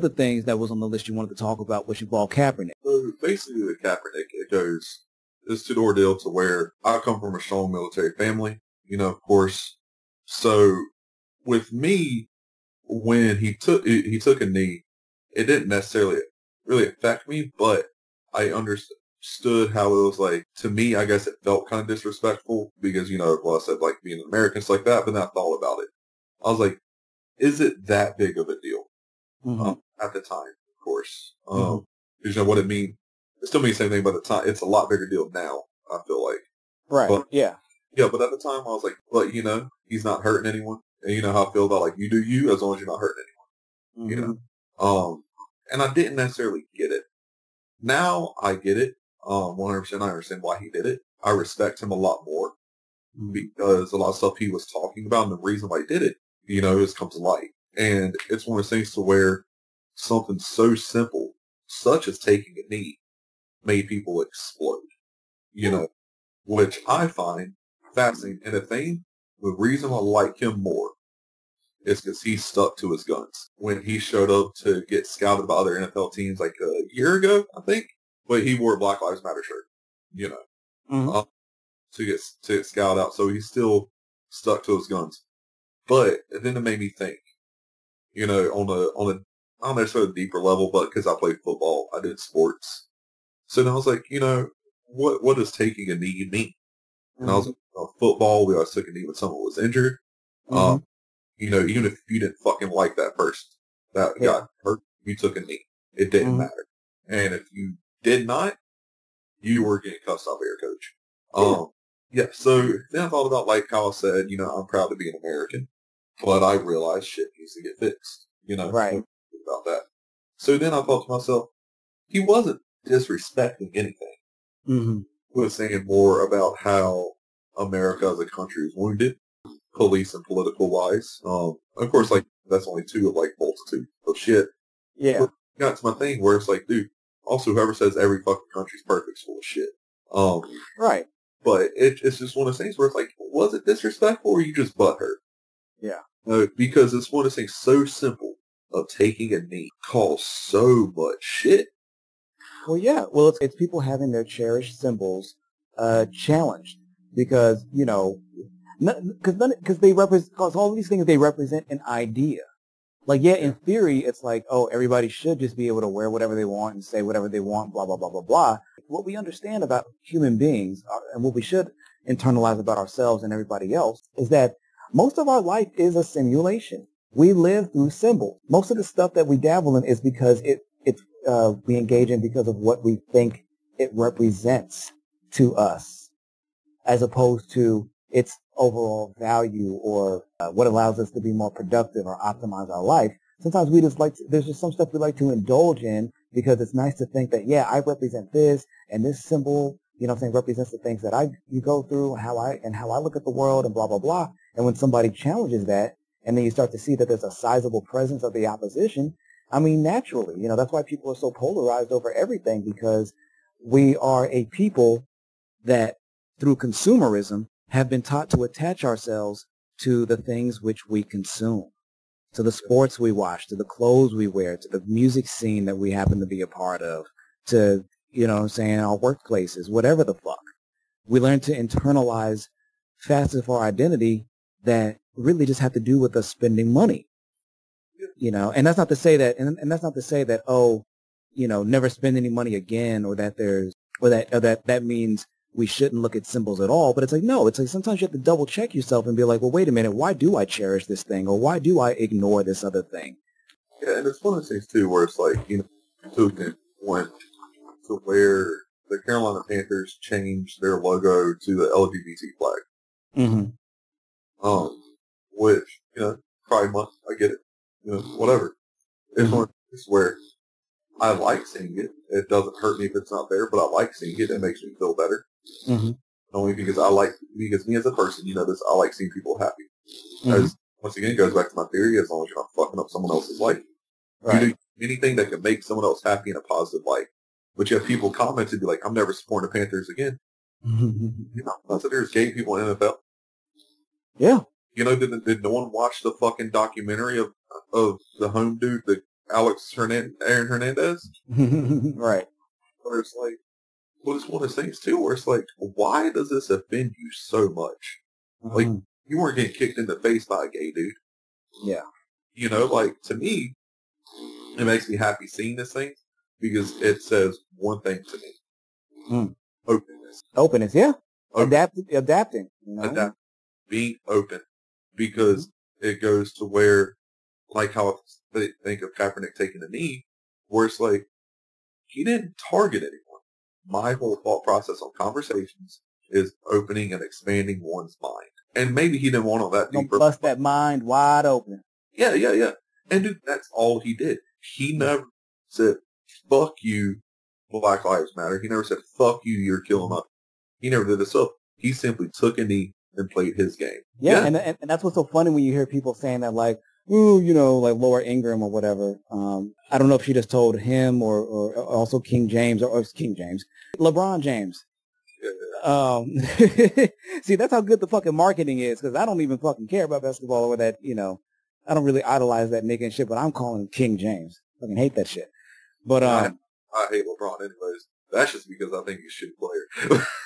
the other things that was on the list you wanted to talk about was Yuval Kaepernick. So basically, with Kaepernick, it goes this two door deal to where I come from a strong military family, you know, of course. So with me, when he took he took a knee, it didn't necessarily really affect me, but I understood how it was like to me. I guess it felt kind of disrespectful because you know, well, I said like being an American stuff like that, but then I thought about it. I was like, is it that big of a deal Mm-hmm. um, at the time? Of course, um, because you know what it mean. It still means the same thing, but at the time, it's a lot bigger deal now. I feel like. right. but- yeah. Yeah, but at the time I was like, but you know, he's not hurting anyone. And you know how I feel about like you do you as long as you're not hurting anyone. You know? Um and I didn't necessarily get it. Now I get it. Um one hundred percent I understand why he did it. I respect him a lot more Mhm. because a lot of stuff he was talking about and the reason why he did it, you know, has come to light. And it's one of those things to where something so simple, such as taking a knee, made people explode. You know, which I find fascinating. And the thing, the reason I like him more is because he stuck to his guns. When he showed up to get scouted by other NFL teams like a year ago, I think, but he wore a Black Lives Matter shirt, you know, Mhm. to get to get scouted out. So he still stuck to his guns. But then it made me think, you know, on a on don't know, sort of deeper level, but because I played football, I did sports. So then I was like, you know, what what does taking a knee mean? And I was like, oh, football, we always took a knee when someone was injured. Mhm. Um, you know, even if you didn't fucking like that person that Yeah. got hurt, you took a knee. It didn't Mhm. matter. And if you did not, you were getting cussed out by your coach. Yeah. Um, yeah. So then I thought about like how I said, you know, I'm proud to be an American, but I realized shit needs to get fixed. You know, Right. About that. So then I thought to myself, he wasn't disrespecting anything hmm was saying more about how America as a country is wounded, police and political wise. Um, of course, like that's only two of like multitude of shit. Yeah. Got to my thing where it's like, dude. Also, whoever says every fucking country's perfect is full of shit. Um, Right. but it, it's just one of those things where it's like, was it disrespectful or you just butthurt? Yeah. Uh, because it's one of those things so simple of taking a knee cause so much shit. Well, yeah. Well, it's, it's people having their cherished symbols uh, challenged because you know, because because they represent because all these things they represent an idea. Like, yeah, in theory, it's like, oh, everybody should just be able to wear whatever they want and say whatever they want, blah blah blah blah blah. What we understand about human beings uh, and what we should internalize about ourselves and everybody else is that most of our life is a simulation. We live through symbols. Most of the stuff that we dabble in is because it it's uh, we engage in because of what we think it represents to us, as opposed to its overall value or uh, what allows us to be more productive or optimize our life. Sometimes we just like to, there's just some stuff we like to indulge in because it's nice to think that yeah I represent this and this symbol you know I'm saying represents the things that I you go through how I and how I look at the world and blah blah blah. And when somebody challenges that, and then you start to see that there's a sizable presence of the opposition, I mean, naturally, you know, that's why people are so polarized over everything because we are a people that through consumerism have been taught to attach ourselves to the things which we consume, to the sports we watch, to the clothes we wear, to the music scene that we happen to be a part of, to, you know I'm saying, our workplaces, whatever the fuck. We learn to internalize facets of our identity that really just have to do with us spending money you know and that's not to say that and, and that's not to say that oh you know never spend any money again or that there's or that or that that means we shouldn't look at symbols at all but it's like no it's like sometimes you have to double check yourself and be like well wait a minute why do i cherish this thing or why do i ignore this other thing Yeah, and it's one of those things too where it's like, you know, Putin went to where the Carolina Panthers changed their logo to the LGBT flag. mm-hmm. Um, which, you know, Pride Month, I get it. You know, whatever. It's one of those where I like seeing it. It doesn't hurt me if it's not there, but I like seeing it. It makes me feel better. Mm-hmm. Only because I like, because me as a person, you know this, I like seeing people happy. Mhm. As, once again, it goes back to my theory, as long as you're not fucking up someone else's life. right You do anything that can make someone else happy in a positive light. But you have people comment and be like, I'm never supporting the Panthers again. You know, that's if there's gay people in NFL. yeah You know, did, did no one watch the fucking documentary of of the home dude, the Alex Hernan- Aaron Hernandez, right. where it's like, well, it's one of those things too, where it's like, why does this offend you so much? Like, Mhm. You weren't getting kicked in the face by a gay dude. yeah. You know, like to me, it makes me happy seeing this thing because it says one thing to me: Mm. openness, Openness, yeah. Open. Adapt, adapting. You know? adapt, being open, because mm-hmm. it goes to where, like how they think of Kaepernick taking a knee, where it's like he didn't target anyone. My whole thought process on conversations is opening and expanding one's mind, and maybe he didn't want all that deeper. bust that mind wide open. Yeah, yeah, yeah. And dude, that's all he did. He mm-hmm. never said, fuck you, Black Lives Matter. He never said, fuck you, you're killing us. He never did this stuff. He simply took a knee and played his game. Yeah, Yeah. And, and and that's what's so funny when you hear people saying that, like, ooh, you know, like Laura Ingraham or whatever. Um, I don't know if she just told him or, or also King James or, or King James, LeBron James. Um, see, that's how good the fucking marketing is because I don't even fucking care about basketball or that, you know, I don't really idolize that nigga and shit, but I'm calling him King James. Fucking hate that shit. But um, I hate LeBron anyways. That's just because I think he's a shitty player.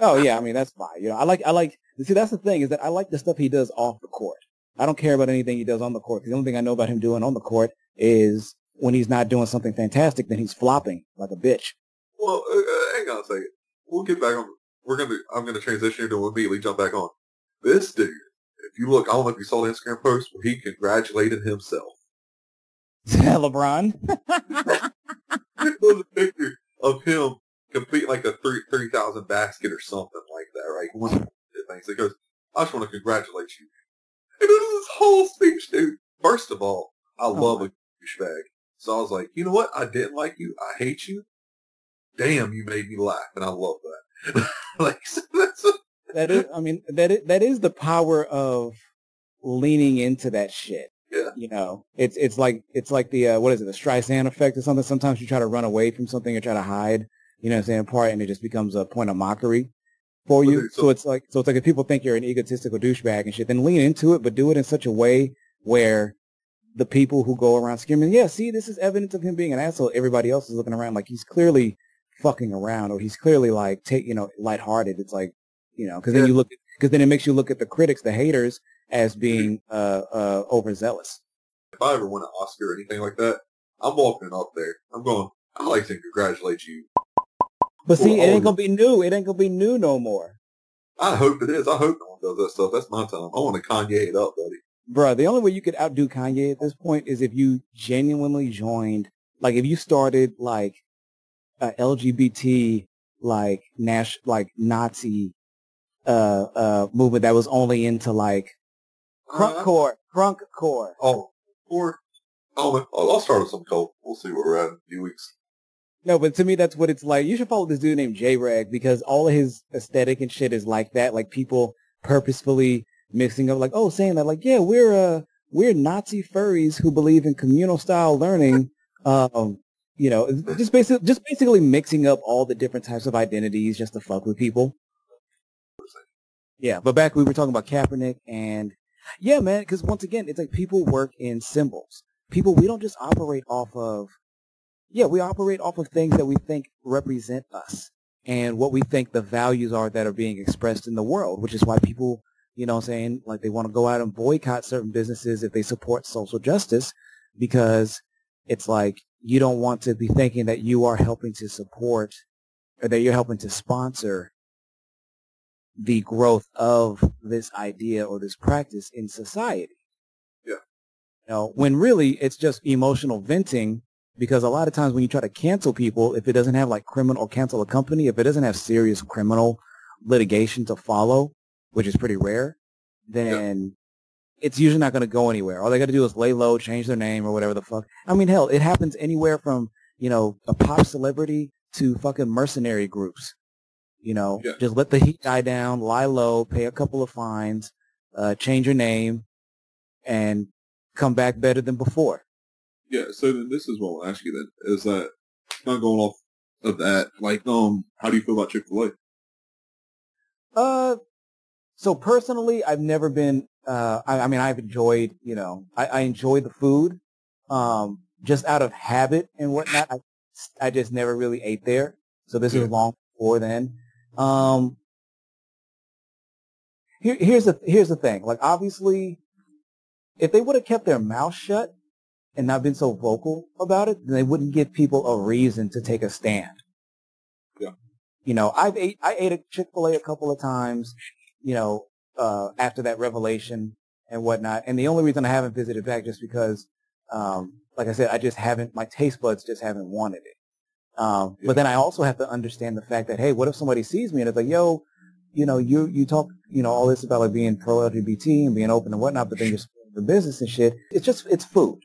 Oh yeah, I mean that's fine. You know, I like I like see that's the thing is that I like the stuff he does off the court. I don't care about anything he does on the court. the only thing I know about him doing on the court is when he's not doing something fantastic, then he's flopping like a bitch. well, uh, uh, hang on a second. We'll get back on. We're going to, I'm going to transition here to immediately jump back on. This dude, if you look, I don't know if you saw the Instagram post where he congratulated himself. LeBron. it was a picture of him complete like a three three thousand basket or something like that, right? Things. He goes, "I just want to congratulate you." And it was this whole speech, dude. First of all, I Oh love my. a douchebag, so I was like, you know what? I didn't like you. I hate you. Damn, you made me laugh, and I love that. like so that's a, that is, I mean, that is, that is the power of leaning into that shit. Yeah. You know, it's it's like it's like the uh, what is it, the Streisand effect or something. Sometimes you try to run away from something or try to hide, you know, what I'm saying, part, and it just becomes a point of mockery for you. So, it's like so it's like if people think you're an egotistical douchebag and shit, then lean into it, but do it in such a way where the people who go around screaming, "Yeah, see, this is evidence of him being an asshole." Everybody else is looking around like he's clearly fucking around, or he's clearly like take you know lighthearted. It's like you know, because then Yeah. you look because then it makes you look at the critics, the haters, as being uh uh overzealous. if I ever win an Oscar or anything like that, I'm walking up there. I'm going. I like to congratulate you. But see, it ain't gonna be new. It ain't gonna be new no more. I hope it is. I hope no one does that stuff. That's my time. I want to Kanye it up, buddy. Bruh, the only way you could outdo Kanye at this point is if you genuinely joined, like if you started like a LGBT, like Nash, like Nazi, uh, uh, movement that was only into like crunk core, crunk core. Oh, or oh, I'll, I'll start with some cold. We'll see where we're at in a few weeks. No, but to me, that's what it's like. You should follow this dude named J-Rag because all of his aesthetic and shit is like that. Like people purposefully mixing up, like, oh, saying that, like, yeah, we're, uh, we're Nazi furries who believe in communal style learning. Um, you know, just basically, just basically mixing up all the different types of identities just to fuck with people. Yeah, but back we were talking about Kaepernick and yeah, man, because once again, it's like people work in symbols. People, we don't just operate off of yeah, we operate off of things that we think represent us and what we think the values are that are being expressed in the world, which is why people, you know I'm saying, like they want to go out and boycott certain businesses if they support social justice because it's like you don't want to be thinking that you are helping to support or that you're helping to sponsor the growth of this idea or this practice in society. Yeah. You know, when really it's just emotional venting because a lot of times when you try to cancel people, if it doesn't have like criminal or cancel a company, if it doesn't have serious criminal litigation to follow, which is pretty rare, then it's usually not going to go anywhere. All they got to do is lay low, change their name or whatever the fuck. I mean, hell, it happens anywhere from, you know, a pop celebrity to fucking mercenary groups. You know, Yeah. just let the heat die down, lie low, pay a couple of fines, uh, change your name, and come back better than before. Yeah. So then this is what I'll ask you then is that not going off of that. Like, um, how do you feel about Chick Fil A? Uh, so personally, I've never been. Uh, I, I mean, I've enjoyed. You know, I, I enjoy the food. Um, just out of habit and whatnot, I, I just never really ate there. So this Yeah. is long before then. Um, here, here's the here's the thing. Like obviously, if they would have kept their mouth shut and not been so vocal about it, then they wouldn't give people a reason to take a stand. Yeah. You know, I've ate I ate at Chick Fil A a couple of times. You know, uh, after that revelation and whatnot, and the only reason I haven't visited back just because, um, like I said, I just haven't. My taste buds just haven't wanted it. Um, Yeah. But then I also have to understand the fact that hey, what if somebody sees me and it's like, yo, you know, you you talk, you know, all this about like being pro LGBT and being open and whatnot, but then you're supporting the business and shit. It's just it's food.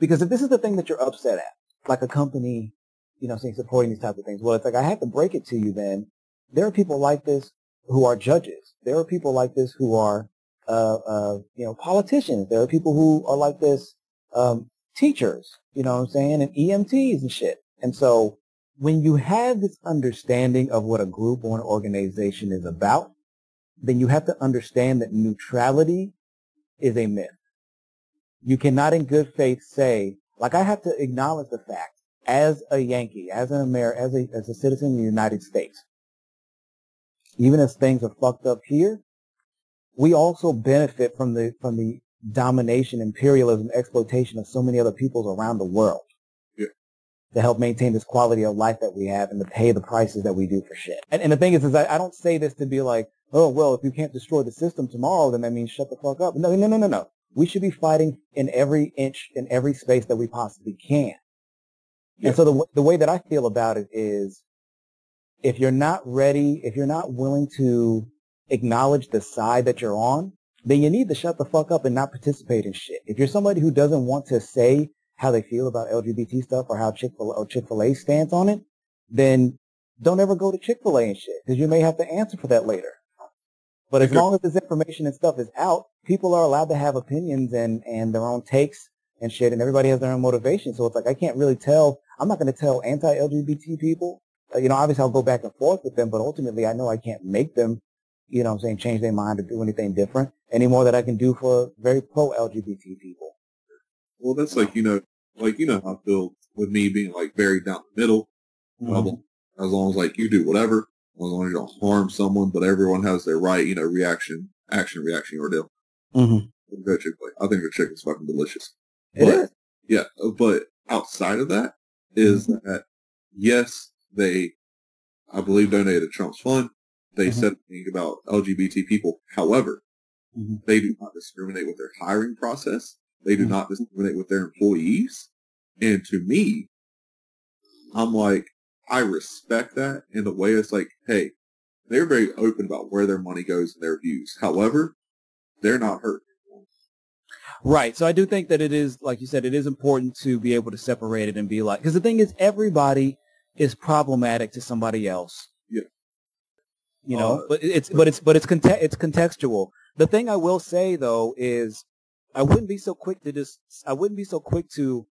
Because if this is the thing that you're upset at, like a company, you know, saying supporting these types of things, well, it's like I have to break it to you. Then there are people like this who are judges. There are people like this who are, uh, uh, you know, politicians. There are people who are like this, um, teachers. You know what I'm saying, and EMTs and shit. And so when you have this understanding of what a group or an organization is about, then you have to understand that neutrality is a myth. You cannot in good faith say, like I have to acknowledge the fact as a Yankee, as an American, as a, as a citizen of the United States, even as things are fucked up here, we also benefit from the, from the domination, imperialism, exploitation of so many other peoples around the world to help maintain this quality of life that we have and to pay the prices that we do for shit. And, and the thing is, is I, I don't say this to be like, oh, well, if you can't destroy the system tomorrow, then that means shut the fuck up. No, no, no, no, no. We should be fighting in every inch, in every space that we possibly can. Yeah. And so the, the way that I feel about it is if you're not ready, if you're not willing to acknowledge the side that you're on, then you need to shut the fuck up and not participate in shit. If you're somebody who doesn't want to say how they feel about LGBT stuff or how Chick-fil- or Chick-fil-A stands on it, then don't ever go to Chick-fil-A and shit because you may have to answer for that later. But as long as this information and stuff is out, people are allowed to have opinions and, and their own takes and shit, and everybody has their own motivation. So it's like I can't really tell. I'm not going to tell anti-LGBT people. Uh, you know, obviously I'll go back and forth with them, but ultimately I know I can't make them, you know, what I'm saying change their mind or do anything different any more that I can do for very pro-LGBT people. Well, that's like, you know, like, you know how I feel with me being like very down the middle. Mm-hmm. As long as like you do whatever, as you don't harm someone, but everyone has their right, you know, reaction, action, reaction, your deal. Mm-hmm. Go. I think their chicken's fucking delicious. It But- is. Yeah, uh, but outside of that is Mm-hmm. that yes, they, I believe, donated to Trump's fund. They Mhm. said things about LGBT people. However, Mhm. they do not discriminate with their hiring process. They do Mhm. not discriminate with their employees. And to me, I'm like, I respect that in the way it's like, hey, they're very open about where their money goes and their views. However, they're not hurt. Right. So I do think that it is, like you said, it is important to be able to separate it and be like, because the thing is, everybody is problematic to somebody else. Yeah. You know, Uh, but it's but it's but it's conte- it's contextual. The thing I will say though is, I wouldn't be so quick to just I wouldn't be so quick to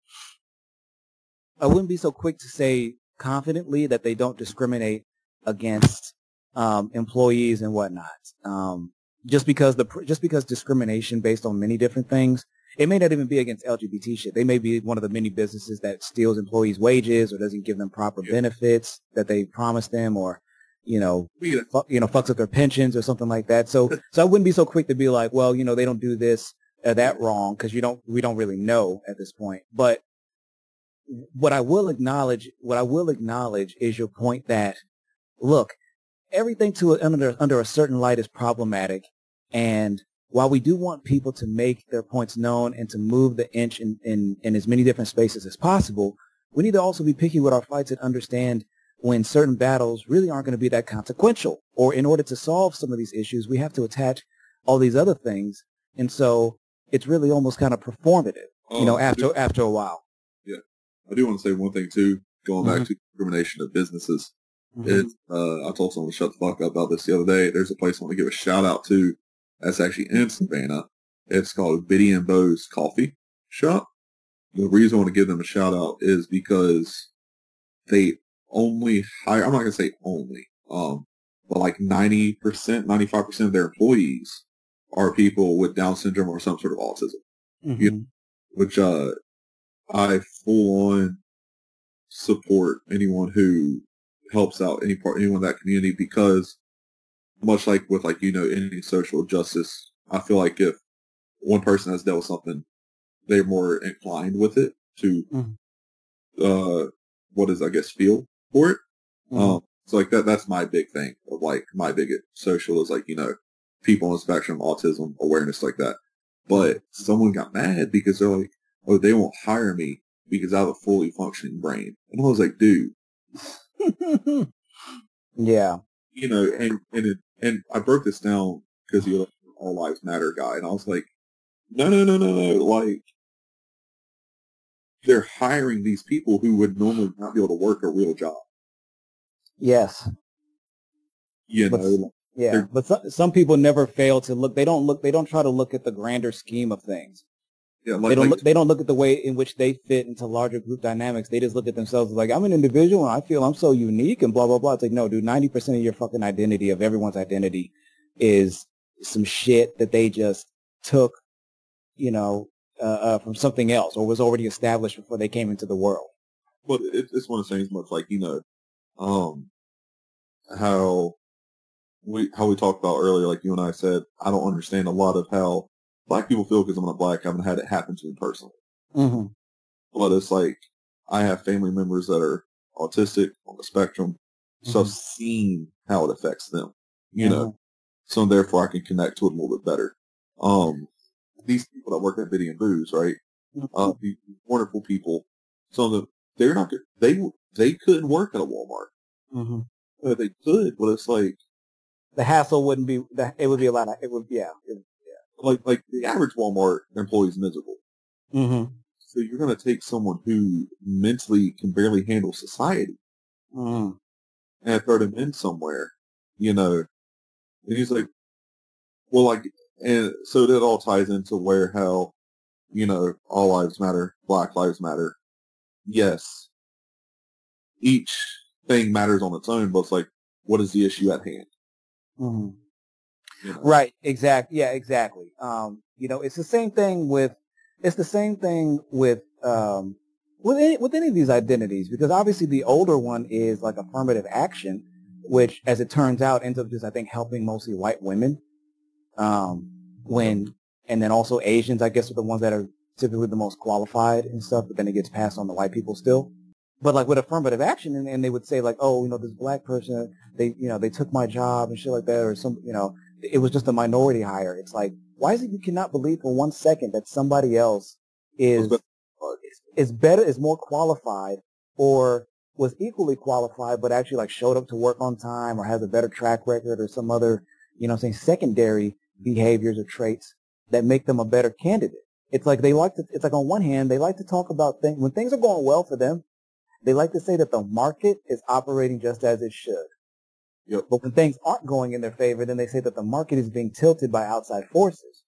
I wouldn't be so quick to say confidently that they don't discriminate against um, employees and whatnot. Um, just because the just because discrimination based on many different things, it may not even be against LGBT shit. They may be one of the many businesses that steals employees' wages or doesn't give them proper Yeah. benefits that they promised them, or you know, fu- you know, fucks up their pensions or something like that. So, so I wouldn't be so quick to be like, well, you know, they don't do this or that wrong because you don't, we don't really know at this point. But what I will acknowledge, what I will acknowledge is your point that, look, everything to under under a certain light is problematic, and while we do want people to make their points known and to move the inch in, in, in as many different spaces as possible, we need to also be picky with our fights and understand when certain battles really aren't going to be that consequential. Or in order to solve some of these issues, we have to attach all these other things. And so it's really almost kind of performative, you know, I after, after a while. I do want to say one thing too, going Mm-hmm. back to discrimination of businesses. It's, uh, I told someone to shut the fuck up about this the other day. There's a place I want to give a shout out to. That's actually in Savannah. It's called Bitty and Beau's Coffee Shop. The reason I want to give them a shout out is because they only hire, I'm not going to say only, um, but like 90%, 95% of their employees are people with Down syndrome or some sort of autism Mhm. you- which uh I full on support anyone who helps out any part anyone in that community because much like with like you know any social justice, I feel like if one person has dealt with something, they're more inclined with it to Mhm. uh what is I guess feel for it. Mhm. Um, so like that that's my big thing of like my big social is like you know people on the spectrum, autism awareness like that. But someone got mad because they're like, oh, they won't hire me because I have a fully functioning brain, and I was like, dude, yeah. you know, and and it, and I broke this down because you're like an all lives matter guy, and I was like, no, no, no, no, no, like they're hiring these people who would normally not be able to work a real job, Yes. you But- know. Yeah. But some, some people never fail to look. They don't look. They don't try to look at the grander scheme of things. Yeah, they don't like look, they don't look at the way in which they fit into larger group dynamics. They just look at themselves as like, I'm an individual and I feel I'm so unique and blah, blah, blah. It's like, no, dude, 90% of your fucking identity, of everyone's identity is some shit that they just took, you know, uh, uh, from something else or was already established before they came into the world. But it, it's one of the things much like, you know, um, how we, how we talked about earlier, like you and I said, I don't understand a lot of how black people feel because I'm not black. I haven't had it happen to me personally. Mm-hmm. But it's like, I have family members that are autistic on the spectrum. So I've seen how it affects them, you know, so therefore I can connect to it a little bit better. Um, these people that work at Bitty and Beau's, right? Uh, these wonderful people. Some of them, they're not, good- they, they couldn't work at a Walmart. hmm Uh, they could, but it's like, The hassle wouldn't be, the, it would be a lot of, it would, yeah. It, like, like the average Walmart employee is miserable. mm-hmm. So you're going to take someone who mentally can barely handle society Mm-hmm. and throw them in somewhere, you know. And he's like, well, like, and so that all ties into where how, you know, all lives matter, Black lives matter. Yes, each thing matters on its own, but it's like, what is the issue at hand? Mm-hmm. You know? Right. Exactly. Yeah. Exactly. Um, you know, it's the same thing with, it's the same thing with, um, with any, with any of these identities, because obviously the older one is like affirmative action, which, as it turns out, ends up just, I think, helping mostly white women. Um, when, and then also Asians, I guess, are the ones that are typically the most qualified and stuff, but then it gets passed on to white people still. But like with affirmative action, and, and they would say like, oh, you know, this black person, they, you know, they took my job and shit like that, or some, you know, it was just a minority hire. It's like, why is it you cannot believe for one second that somebody else is is better, is more qualified, or was equally qualified, but actually like showed up to work on time, or has a better track record, or some other, you know, saying secondary behaviors or traits that make them a better candidate. It's like they like to. It's like on one hand, they like to talk about things when things are going well for them. They like to say that the market is operating just as it should. Yep. But when things aren't going in their favor, then they say that the market is being tilted by outside forces.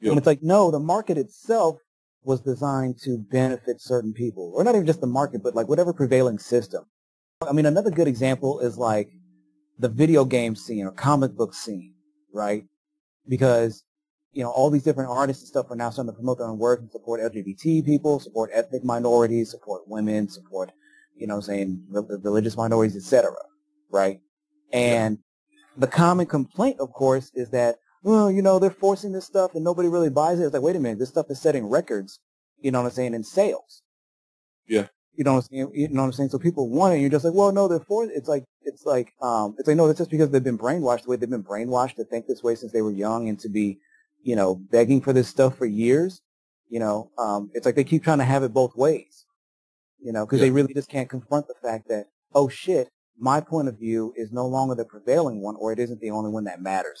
Yep. And it's like, no, the market itself was designed to benefit certain people. Or not even just the market, but like whatever prevailing system. I mean, another good example is like the video game scene or comic book scene, right? Because, you know, all these different artists and stuff are now starting to promote their own work and support LGBT people, support ethnic minorities, support women, support, you know, saying re- religious minorities, etc. Right? And the common complaint, of course, is that, well, you know, they're forcing this stuff and nobody really buys it. It's like, wait a minute, this stuff is setting records, you know what I'm saying, in sales. Yeah. You know what I'm saying? You know what I'm saying? So people want it, and you're just like, well, no, they're for It's like, it's like, um, it's like, no, it's just because they've been brainwashed the way they've been brainwashed to think this way since they were young and to be, you know, begging for this stuff for years. You know, um, it's like they keep trying to have it both ways. You know, because Yeah. they really just can't confront the fact that, oh shit, my point of view is no longer the prevailing one, or it isn't the only one that matters.